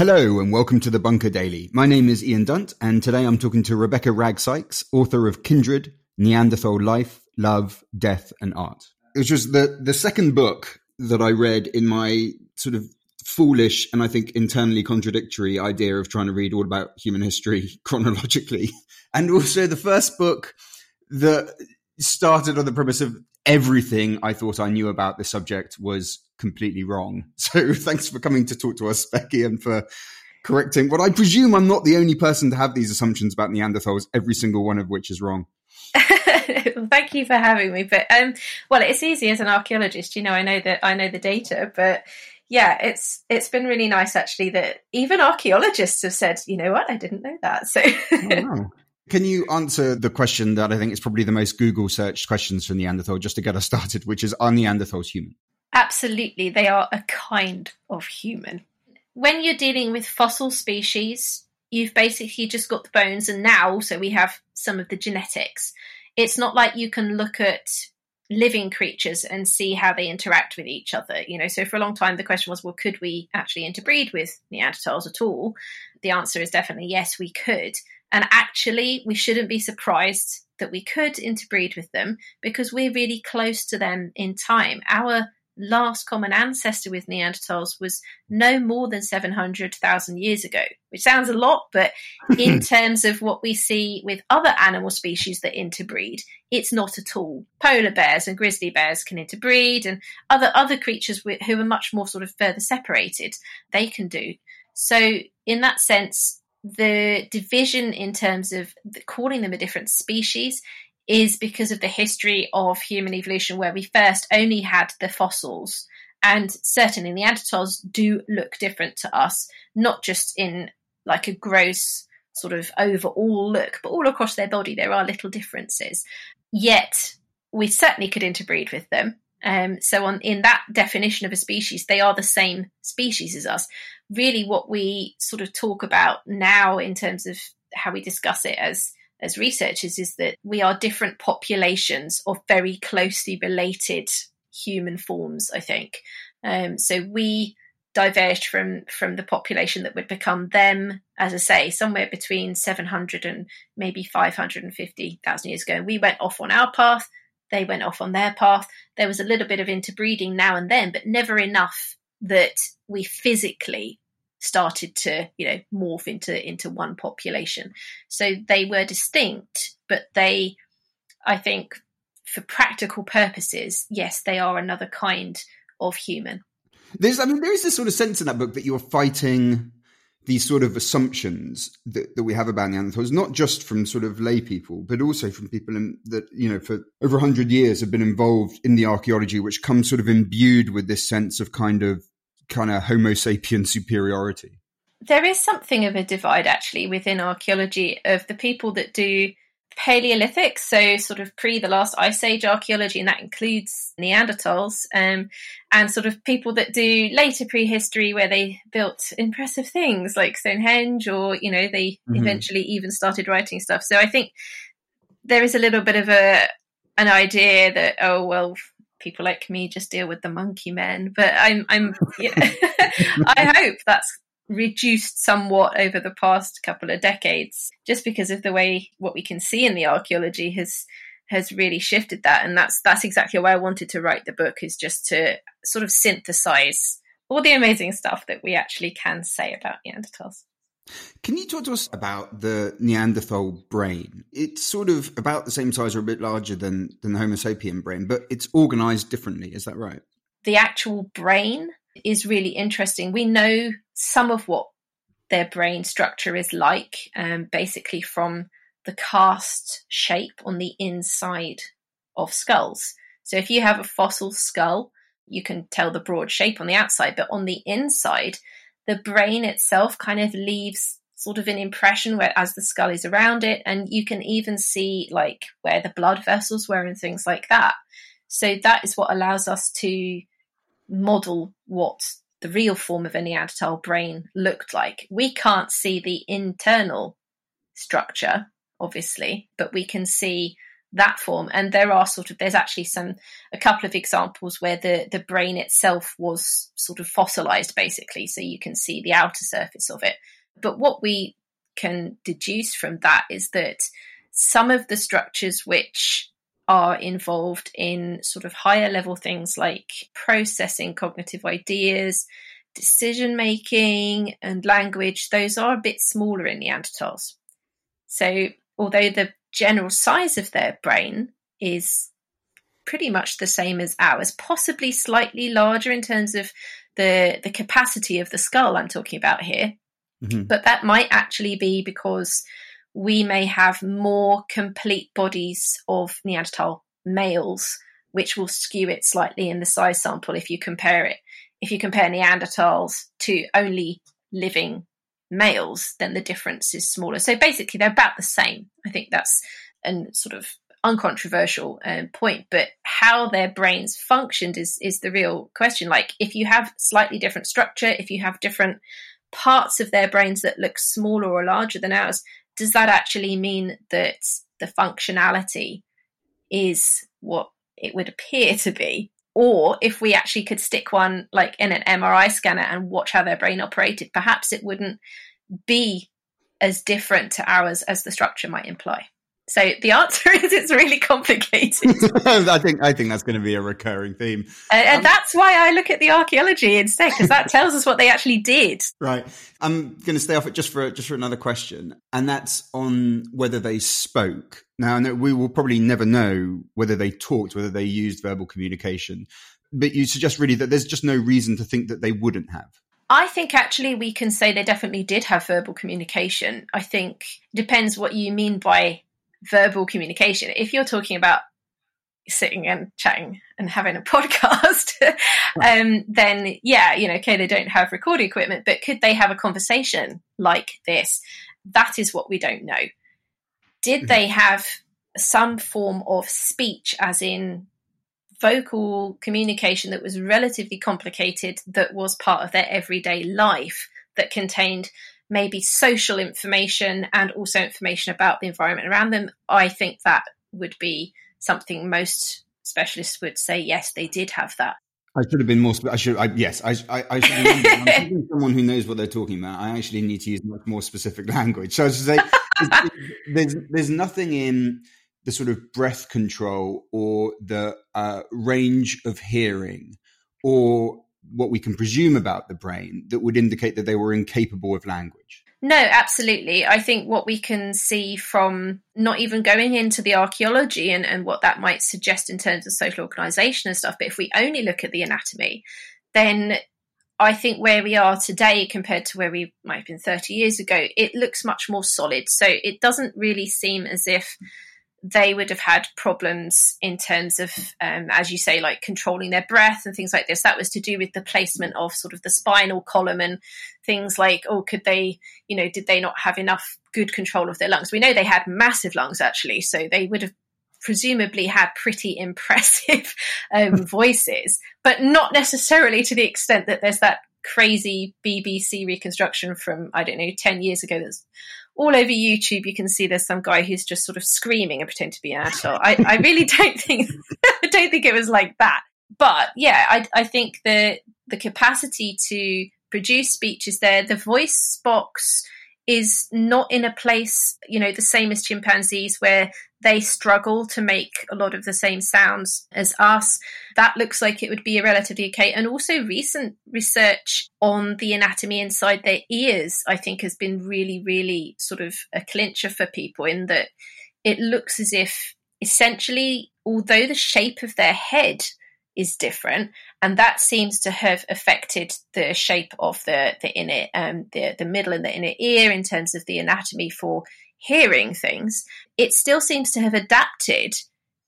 Hello and welcome to the Bunker Daily. My name is Ian Dunt, and today I'm talking to Rebecca Wragg Sykes, author of Kindred, Neanderthal Life, Love, Death, and Art. Which was the, the second book that I read in my sort of foolish and I think internally contradictory idea of trying to read all about human history chronologically. And also the first book that started on the premise of everything I thought I knew about this subject was completely wrong. So thanks for coming to talk to us, Becky, and for correcting what I presume I'm not the only person to have these assumptions about Neanderthals, every single one of which is wrong. Thank you for having me. But um, well, it's easy as an archaeologist. You know, I know that I know the data, but yeah, it's it's been really nice actually that even archaeologists have said, you know what, I didn't know that. So. oh, wow. Can you answer the question that I think is probably the most Google searched questions for Neanderthal, just to get us started, which is Are Neanderthals human? Absolutely, they are a kind of human. When you're dealing with fossil species, you've basically just got the bones, and now also we have some of the genetics. It's not like you can look at living creatures and see how they interact with each other. You know, so for a long time the question was, well, could we actually interbreed with Neanderthals at all? The answer is definitely yes, we could. And actually, we shouldn't be surprised that we could interbreed with them because we're really close to them in time. Our last common ancestor with Neanderthals was no more than 700,000 years ago, which sounds a lot, but in terms of what we see with other animal species that interbreed, it's not at all. Polar bears and grizzly bears can interbreed, and other, other creatures who are much more sort of further separated, they can do. So, in that sense, the division in terms of calling them a different species is because of the history of human evolution, where we first only had the fossils. And certainly Neanderthals do look different to us, not just in like a gross sort of overall look, but all across their body there are little differences. Yet we certainly could interbreed with them. Um, so on in that definition of a species, they are the same species as us. Really, what we sort of talk about now in terms of how we discuss it as as researchers is that we are different populations of very closely related human forms. I think um, so. We diverged from from the population that would become them, as I say, somewhere between 700 and maybe 550,000 years ago. We went off on our path. They went off on their path. There was a little bit of interbreeding now and then, but never enough that we physically started to you know morph into into one population. So they were distinct but they i think for practical purposes yes they are another kind of human. There's i mean there is this sort of sense in that book that you're fighting these sort of assumptions that, that we have about Neanderthals, not just from sort of lay people, but also from people in, that, you know, for over 100 years have been involved in the archaeology, which comes sort of imbued with this sense of kind of kind of Homo sapien superiority? There is something of a divide actually within archaeology of the people that do Paleolithic, so sort of pre the last ice age archaeology, and that includes Neanderthals, um, and sort of people that do later prehistory where they built impressive things like Stonehenge, or you know they mm-hmm. eventually even started writing stuff. So I think there is a little bit of a an idea that oh well people like me just deal with the monkey men. But I'm, I'm, know, I hope that's reduced somewhat over the past couple of decades, just because of the way what we can see in the archaeology has has really shifted that, and that's that's exactly why I wanted to write the book is just to sort of synthesize all the amazing stuff that we actually can say about Neanderthals. Can you talk to us about the Neanderthal brain? It's sort of about the same size or a bit larger than, than the Homo sapien brain, but it's organized differently. Is that right? The actual brain is really interesting. We know some of what their brain structure is like, um, basically from the cast shape on the inside of skulls. So if you have a fossil skull, you can tell the broad shape on the outside, but on the inside, the brain itself kind of leaves sort of an impression where as the skull is around it and you can even see like where the blood vessels were and things like that. So that is what allows us to model what the real form of a neanderthal brain looked like. We can't see the internal structure obviously but we can see that form. And there are sort of there's actually some a couple of examples where the the brain itself was sort of fossilized, basically, so you can see the outer surface of it. But what we can deduce from that is that some of the structures which are involved in sort of higher level things like processing cognitive ideas, decision making, and language, those are a bit smaller in Neanderthals. So, although the general size of their brain is pretty much the same as ours, possibly slightly larger in terms of the the capacity of the skull I'm talking about here. Mm-hmm. But that might actually be because we may have more complete bodies of Neanderthal males, which will skew it slightly in the size sample if you compare it. If you compare Neanderthals to only living males, then the difference is smaller. So basically, they're about the same. I think that's a sort of uncontroversial um, point. But how their brains functioned is is the real question. Like if you have slightly different structure, if you have different parts of their brains that look smaller or larger than ours, does that actually mean that the functionality is what it would appear to be? Or if we actually could stick one like in an MRI scanner and watch how their brain operated, perhaps it wouldn't be as different to ours as the structure might imply. So the answer is it's really complicated. I think I think that's going to be a recurring theme, and, and um, that's why I look at the archaeology instead because that tells us what they actually did. Right. I'm going to stay off it just for just for another question, and that's on whether they spoke. Now, we will probably never know whether they talked, whether they used verbal communication, but you suggest really that there's just no reason to think that they wouldn't have. I think actually we can say they definitely did have verbal communication. I think depends what you mean by verbal communication. If you're talking about sitting and chatting and having a podcast, um, then yeah, you know, okay, they don't have recording equipment, but could they have a conversation like this? That is what we don't know. Did mm-hmm. they have some form of speech, as in vocal communication that was relatively complicated, that was part of their everyday life, that contained maybe social information and also information about the environment around them, I think that would be something most specialists would say yes, they did have that. I should have been more. I should. I, yes, I. I, I should. Remember, someone who knows what they're talking about. I actually need to use much more specific language. So I should say, there's there's nothing in the sort of breath control or the uh, range of hearing or what we can presume about the brain that would indicate that they were incapable of language. No, absolutely. I think what we can see from not even going into the archaeology and, and what that might suggest in terms of social organization and stuff, but if we only look at the anatomy, then I think where we are today compared to where we might have been 30 years ago, it looks much more solid. So it doesn't really seem as if they would have had problems in terms of, um, as you say, like controlling their breath and things like this. That was to do with the placement of sort of the spinal column and things like, oh, could they, you know, did they not have enough good control of their lungs? We know they had massive lungs actually, so they would have presumably had pretty impressive um, voices, but not necessarily to the extent that there's that crazy BBC reconstruction from I don't know ten years ago that's all over YouTube, you can see there's some guy who's just sort of screaming and pretend to be an adult. I, I really don't think I don't think it was like that. But yeah, I, I think the the capacity to produce speech is there. The voice box is not in a place, you know, the same as chimpanzees where they struggle to make a lot of the same sounds as us. That looks like it would be a relatively okay. And also, recent research on the anatomy inside their ears, I think, has been really, really sort of a clincher for people in that it looks as if essentially, although the shape of their head is different, and that seems to have affected the shape of the the inner um, the the middle and the inner ear in terms of the anatomy for hearing things, it still seems to have adapted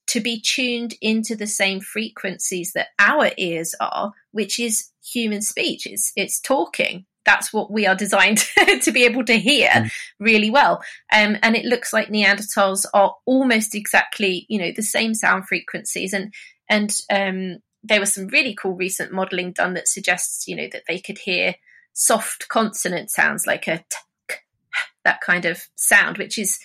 to be tuned into the same frequencies that our ears are, which is human speech. It's, it's talking. That's what we are designed to be able to hear mm. really well. Um, and it looks like Neanderthals are almost exactly, you know, the same sound frequencies. And, and, um, there was some really cool recent modeling done that suggests, you know, that they could hear soft consonant sounds like a t that kind of sound, which is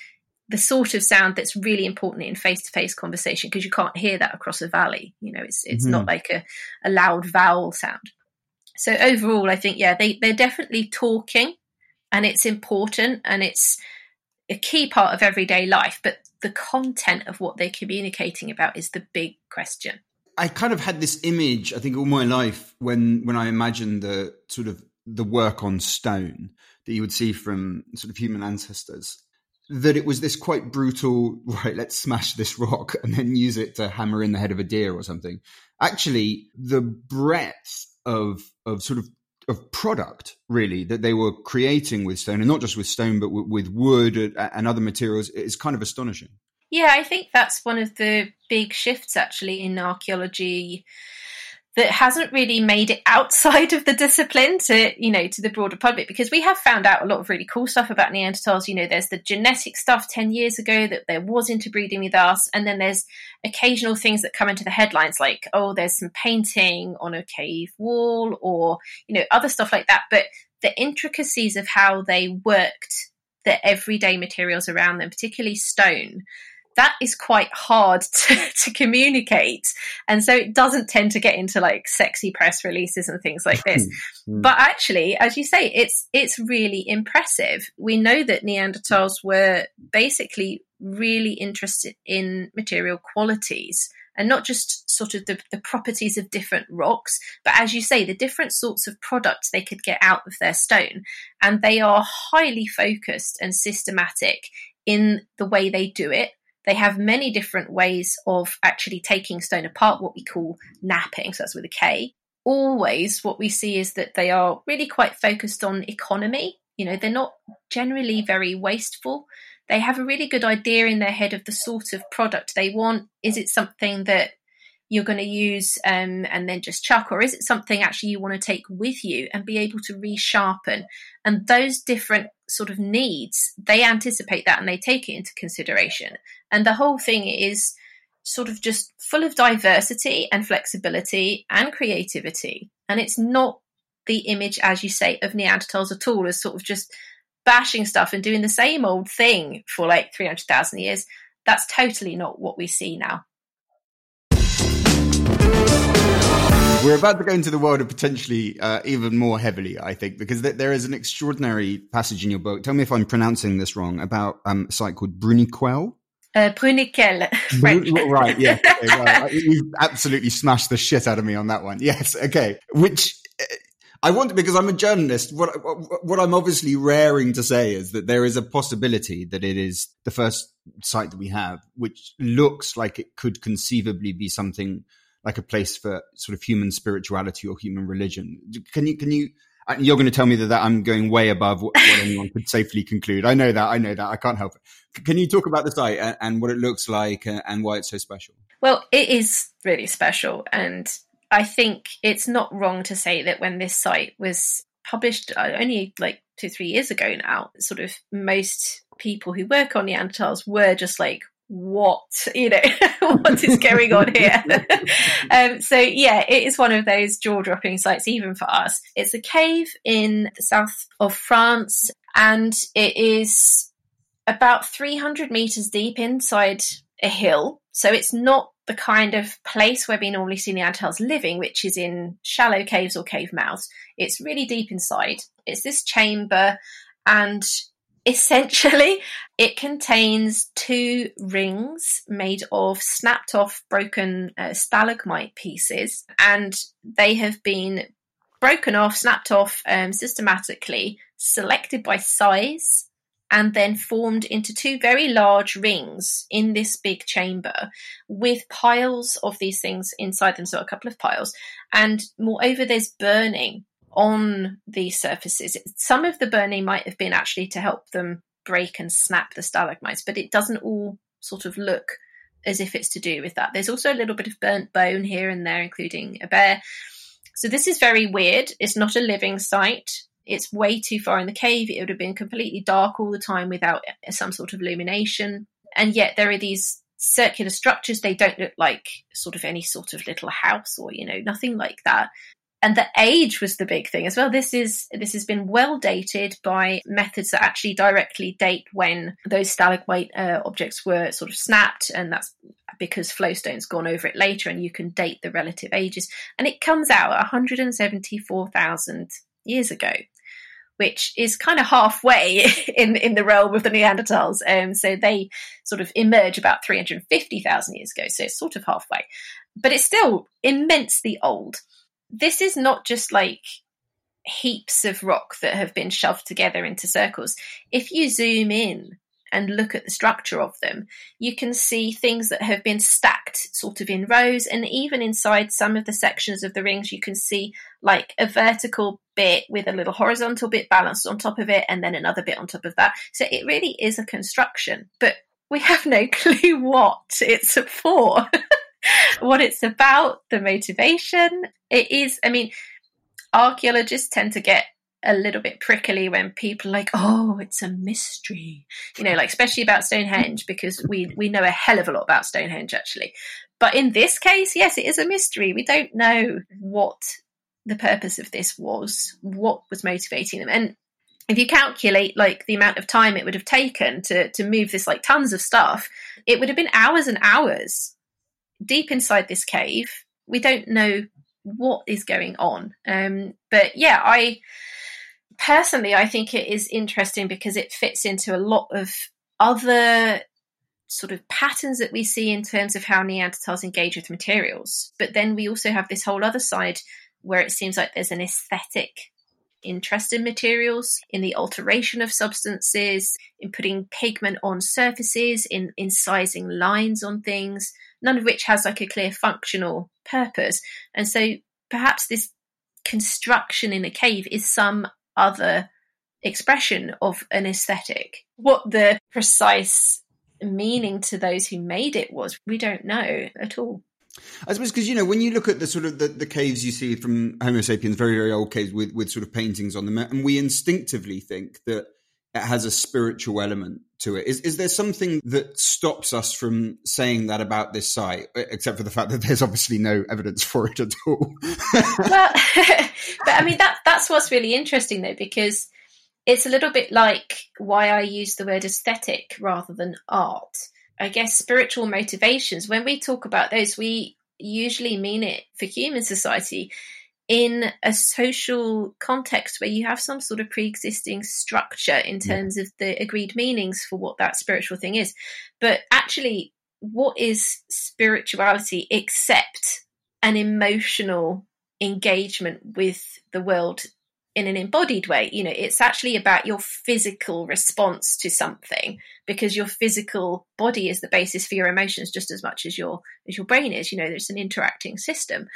the sort of sound that's really important in face-to-face conversation because you can't hear that across a valley you know it's it's mm-hmm. not like a, a loud vowel sound so overall i think yeah they they're definitely talking and it's important and it's a key part of everyday life but the content of what they're communicating about is the big question i kind of had this image i think all my life when when i imagined the sort of the work on stone that you would see from sort of human ancestors that it was this quite brutal right let's smash this rock and then use it to hammer in the head of a deer or something. Actually the breadth of of sort of of product really that they were creating with stone and not just with stone but with wood and other materials is kind of astonishing. Yeah i think that's one of the big shifts actually in archaeology that hasn't really made it outside of the discipline to you know to the broader public because we have found out a lot of really cool stuff about neanderthals. You know there's the genetic stuff 10 years ago that there was interbreeding with us and then there's occasional things that come into the headlines like oh there's some painting on a cave wall or you know other stuff like that. But the intricacies of how they worked the everyday materials around them particularly stone that is quite hard to, to communicate. And so it doesn't tend to get into like sexy press releases and things like this. Mm. But actually, as you say, it's it's really impressive. We know that Neanderthals were basically really interested in material qualities and not just sort of the, the properties of different rocks, but as you say, the different sorts of products they could get out of their stone. And they are highly focused and systematic in the way they do it they have many different ways of actually taking stone apart, what we call knapping, So that's with a K. Always, what we see is that they are really quite focused on economy. You know, they're not generally very wasteful. They have a really good idea in their head of the sort of product they want. Is it something that you're going to use um, and then just chuck, or is it something actually you want to take with you and be able to resharpen? And those different sort of needs, they anticipate that and they take it into consideration. And the whole thing is sort of just full of diversity and flexibility and creativity. And it's not the image, as you say, of Neanderthals at all as sort of just bashing stuff and doing the same old thing for like 300,000 years. That's totally not what we see now. We're about to go into the world of potentially uh, even more heavily, I think, because th- there is an extraordinary passage in your book. Tell me if I'm pronouncing this wrong about um, a site called Bruniquel. Uh, Bruniquel, French. right, yeah. Okay, well, you've absolutely smashed the shit out of me on that one. Yes, okay. Which uh, I want because I'm a journalist. What what I'm obviously raring to say is that there is a possibility that it is the first site that we have, which looks like it could conceivably be something like a place for sort of human spirituality or human religion. Can you, can you, you're going to tell me that, that I'm going way above what, what anyone could safely conclude. I know that. I know that. I can't help it. Can you talk about the site and, and what it looks like and why it's so special? Well, it is really special. And I think it's not wrong to say that when this site was published uh, only like two, three years ago now, sort of most people who work on Neanderthals were just like, what you know what is going on here um, so yeah it is one of those jaw-dropping sites even for us it's a cave in the south of france and it is about 300 meters deep inside a hill so it's not the kind of place where we normally see Neanderthals living, which is in shallow caves or cave mouths. It's really deep inside. It's this chamber, and Essentially, it contains two rings made of snapped off broken uh, stalagmite pieces, and they have been broken off, snapped off um, systematically, selected by size, and then formed into two very large rings in this big chamber with piles of these things inside them. So, a couple of piles. And moreover, there's burning on these surfaces. Some of the burning might have been actually to help them break and snap the stalagmites, but it doesn't all sort of look as if it's to do with that. There's also a little bit of burnt bone here and there, including a bear. So this is very weird. It's not a living site. It's way too far in the cave. It would have been completely dark all the time without some sort of illumination. And yet there are these circular structures. They don't look like sort of any sort of little house or, you know, nothing like that and the age was the big thing as well. This is this has been well dated by methods that actually directly date when those stalagmite uh, objects were sort of snapped, and that's because flowstone's gone over it later, and you can date the relative ages, and it comes out 174,000 years ago which is kind of halfway in, in the realm of the Neanderthals. Um, so they sort of emerge about 350,000 years ago. So it's sort of halfway, but it's still immensely old. This is not just like heaps of rock that have been shoved together into circles. If you zoom in and look at the structure of them, you can see things that have been stacked sort of in rows. And even inside some of the sections of the rings, you can see like a vertical bit with a little horizontal bit balanced on top of it, and then another bit on top of that. So it really is a construction, but we have no clue what it's for, what it's about, the motivation. It is, I mean, archaeologists tend to get a little bit prickly when people like, oh, it's a mystery, you know, like especially about Stonehenge because we we know a hell of a lot about Stonehenge actually. But in this case, yes, it is a mystery. We don't know what the purpose of this was, what was motivating them, and if you calculate like the amount of time it would have taken to to move this like tons of stuff, it would have been hours and hours deep inside this cave. We don't know what is going on. Um, but yeah, I personally, I think it is interesting because it fits into a lot of other sort of patterns that we see in terms of how Neanderthals engage with materials. But then we also have this whole other side where it seems like there's an aesthetic interest in materials, in the alteration of substances, in putting pigment on surfaces, in, incising lines on things, none of which has like a clear functional purpose. And so perhaps this construction in a cave is some other expression of an aesthetic. What the precise meaning to those who made it was, we don't know at all. I suppose because you know when you look at the sort of the, the, caves you see from Homo sapiens, very very old caves with with sort of paintings on them, and we instinctively think that it has a spiritual element to it. Is is there something that stops us from saying that about this site, except for the fact that there's obviously no evidence for it at all? well, but I mean that that's what's really interesting though, because it's a little bit like why I use the word aesthetic rather than art. I guess spiritual motivations. When we talk about those, we usually mean it for human society in a social context where you have some sort of pre-existing structure in terms yeah. of the agreed meanings for what that spiritual thing is. But actually what is spirituality except an emotional engagement with the world in an embodied way? You know it's actually about your physical response to something because your physical body is the basis for your emotions just as much as your as your brain is. You know there's an interacting system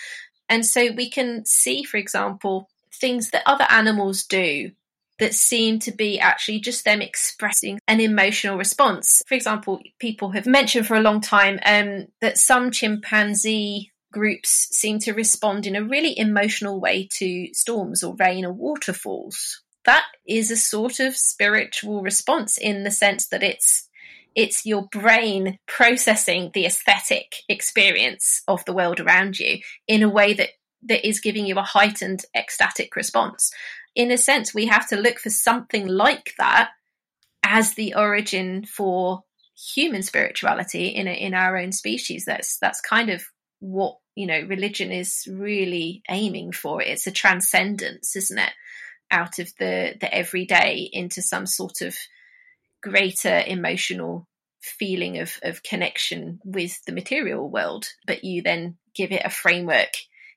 and so we can see, for example, things that other animals do that seem to be actually just them expressing an emotional response. For example, people have mentioned for a long time um, that some chimpanzee groups seem to respond in a really emotional way to storms or rain or waterfalls. That is a sort of spiritual response in the sense that it's it's your brain processing the aesthetic experience of the world around you in a way that that is giving you a heightened ecstatic response. In a sense, we have to look for something like that as the origin for human spirituality in a, in our own species. That's that's kind of what you know religion is really aiming for. It's a transcendence, isn't it? Out of the the everyday into some sort of greater emotional feeling of, of connection with the material world, but you then give it a framework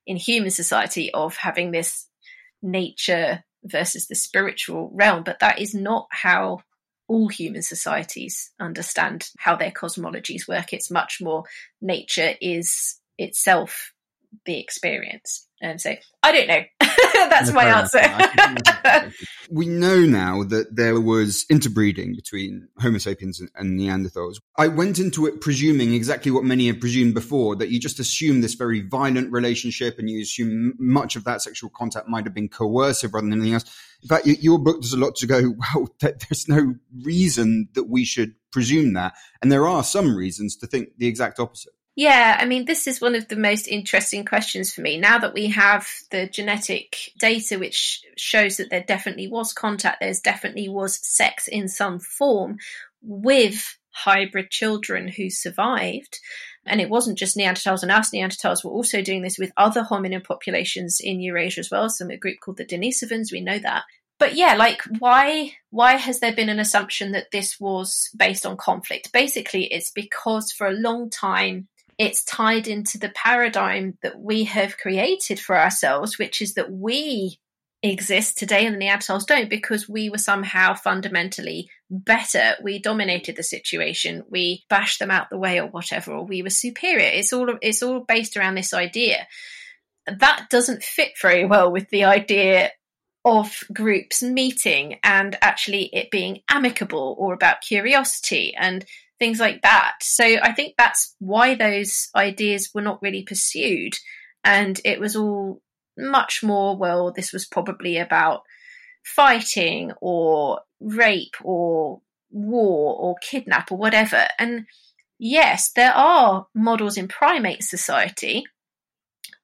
in human society of having this nature versus the spiritual realm. But that is not how all human societies understand how their cosmologies work. It's much more nature is itself the experience. And so I don't know. That's my answer. we know now that there was interbreeding between Homo sapiens and, and, Neanderthals. I went into it presuming exactly what many have presumed before that you just assume this very violent relationship and you assume much of that sexual contact might have been coercive rather than anything else. In fact, your book does a lot to go, well, there's no reason that we should presume that. And there are some reasons to think the exact opposite. Yeah, I mean, this is one of the most interesting questions for me. Now that we have the genetic data which shows that there definitely was contact, there's definitely was sex in some form with hybrid children who survived. And it wasn't just Neanderthals and us. Neanderthals were also doing this with other hominin populations in Eurasia as well. Some a group called the Denisovans, we know that. But yeah, like why why has there been an assumption that this was based on conflict? Basically, it's because for a long time it's tied into the paradigm that we have created for ourselves, which is that we exist today and the Neanderthals don't because we were somehow fundamentally better. We dominated the situation. We bashed them out the way or whatever, or we were superior. It's all it's all based around this idea. That doesn't fit very well with the idea of groups meeting and actually it being amicable or about curiosity and things like that. So I think that's why those ideas were not really pursued. And it was all much more, well, this was probably about fighting or rape or war or kidnap or whatever. And yes, there are models in primate society.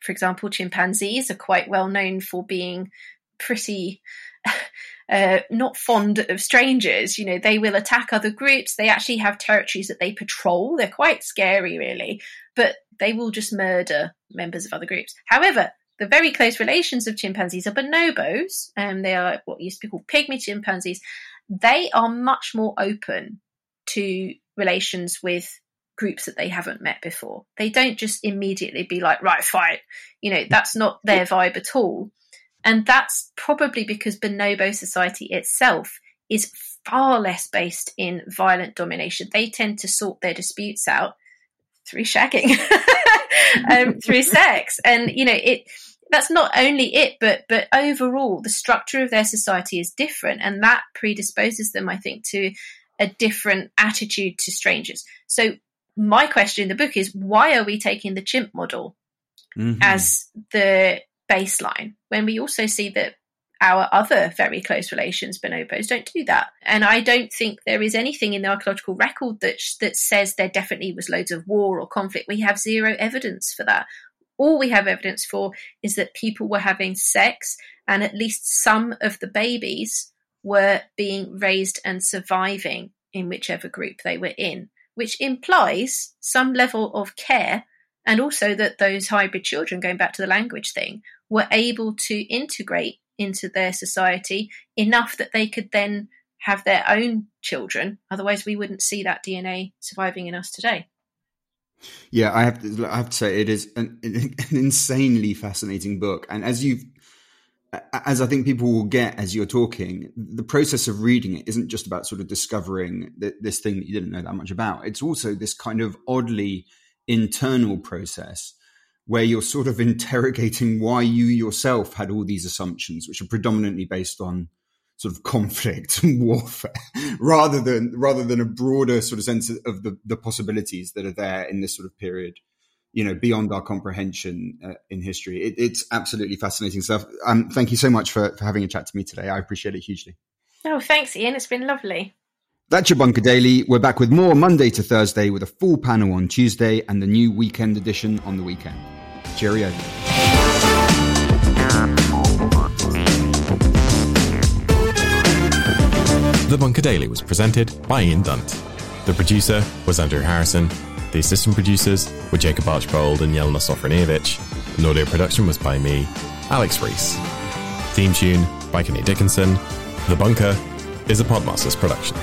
For example, chimpanzees are quite well known for being pretty uh, not fond of strangers. You know, they will attack other groups. They actually have territories that they patrol. They're quite scary, really, but they will just murder members of other groups. However, the very close relations of chimpanzees are bonobos, and um, they are what used to be called pygmy chimpanzees. They are much more open to relations with groups that they haven't met before. They don't just immediately be like, right, fight. You know, that's not their vibe at all. And that's probably because bonobo society itself is far less based in violent domination. They tend to sort their disputes out through shagging, um, through sex. And, you know, it, that's not only it, but, but overall, the structure of their society is different. And that predisposes them, I think, to a different attitude to strangers. So my question in the book is why are we taking the chimp model mm-hmm. as the baseline when we also see that our other very close relations, bonobos, don't do that. And I don't think there is anything in the archaeological record that that says there definitely was loads of war or conflict. We have zero evidence for that. All we have evidence for is that people were having sex, and at least some of the babies were being raised and surviving in whichever group they were in, which implies some level of care and also that those hybrid children, going back to the language thing, were able to integrate into their society enough that they could then have their own children. Otherwise, we wouldn't see that DNA surviving in us today. Yeah, I have to, I have to say it is an, an insanely fascinating book, and as you've as I think people will get as you're talking, the process of reading it isn't just about sort of discovering this thing that you didn't know that much about. It's also this kind of oddly internal process where you're sort of interrogating why you yourself had all these assumptions, which are predominantly based on sort of conflict and warfare, rather than rather than a broader sort of sense of the, the possibilities that are there in this sort of period, you know, beyond our comprehension uh, in history. It, it's absolutely fascinating stuff. Um, thank you so much for, for having a chat to me today. I appreciate it hugely. Oh, thanks, Ian. It's been lovely. That's your Bunker Daily. We're back with more Monday to Thursday with a full panel on Tuesday and the new weekend edition on the weekend. Cheerio. The Bunker Daily was presented by Ian Dunt. The producer was Andrew Harrison. The assistant producers were Jacob Archbold and Jelena Sofronijevic. And audio production was by me, Alex Rees. Theme tune by Kenny Dickinson. The Bunker is a Podmasters production.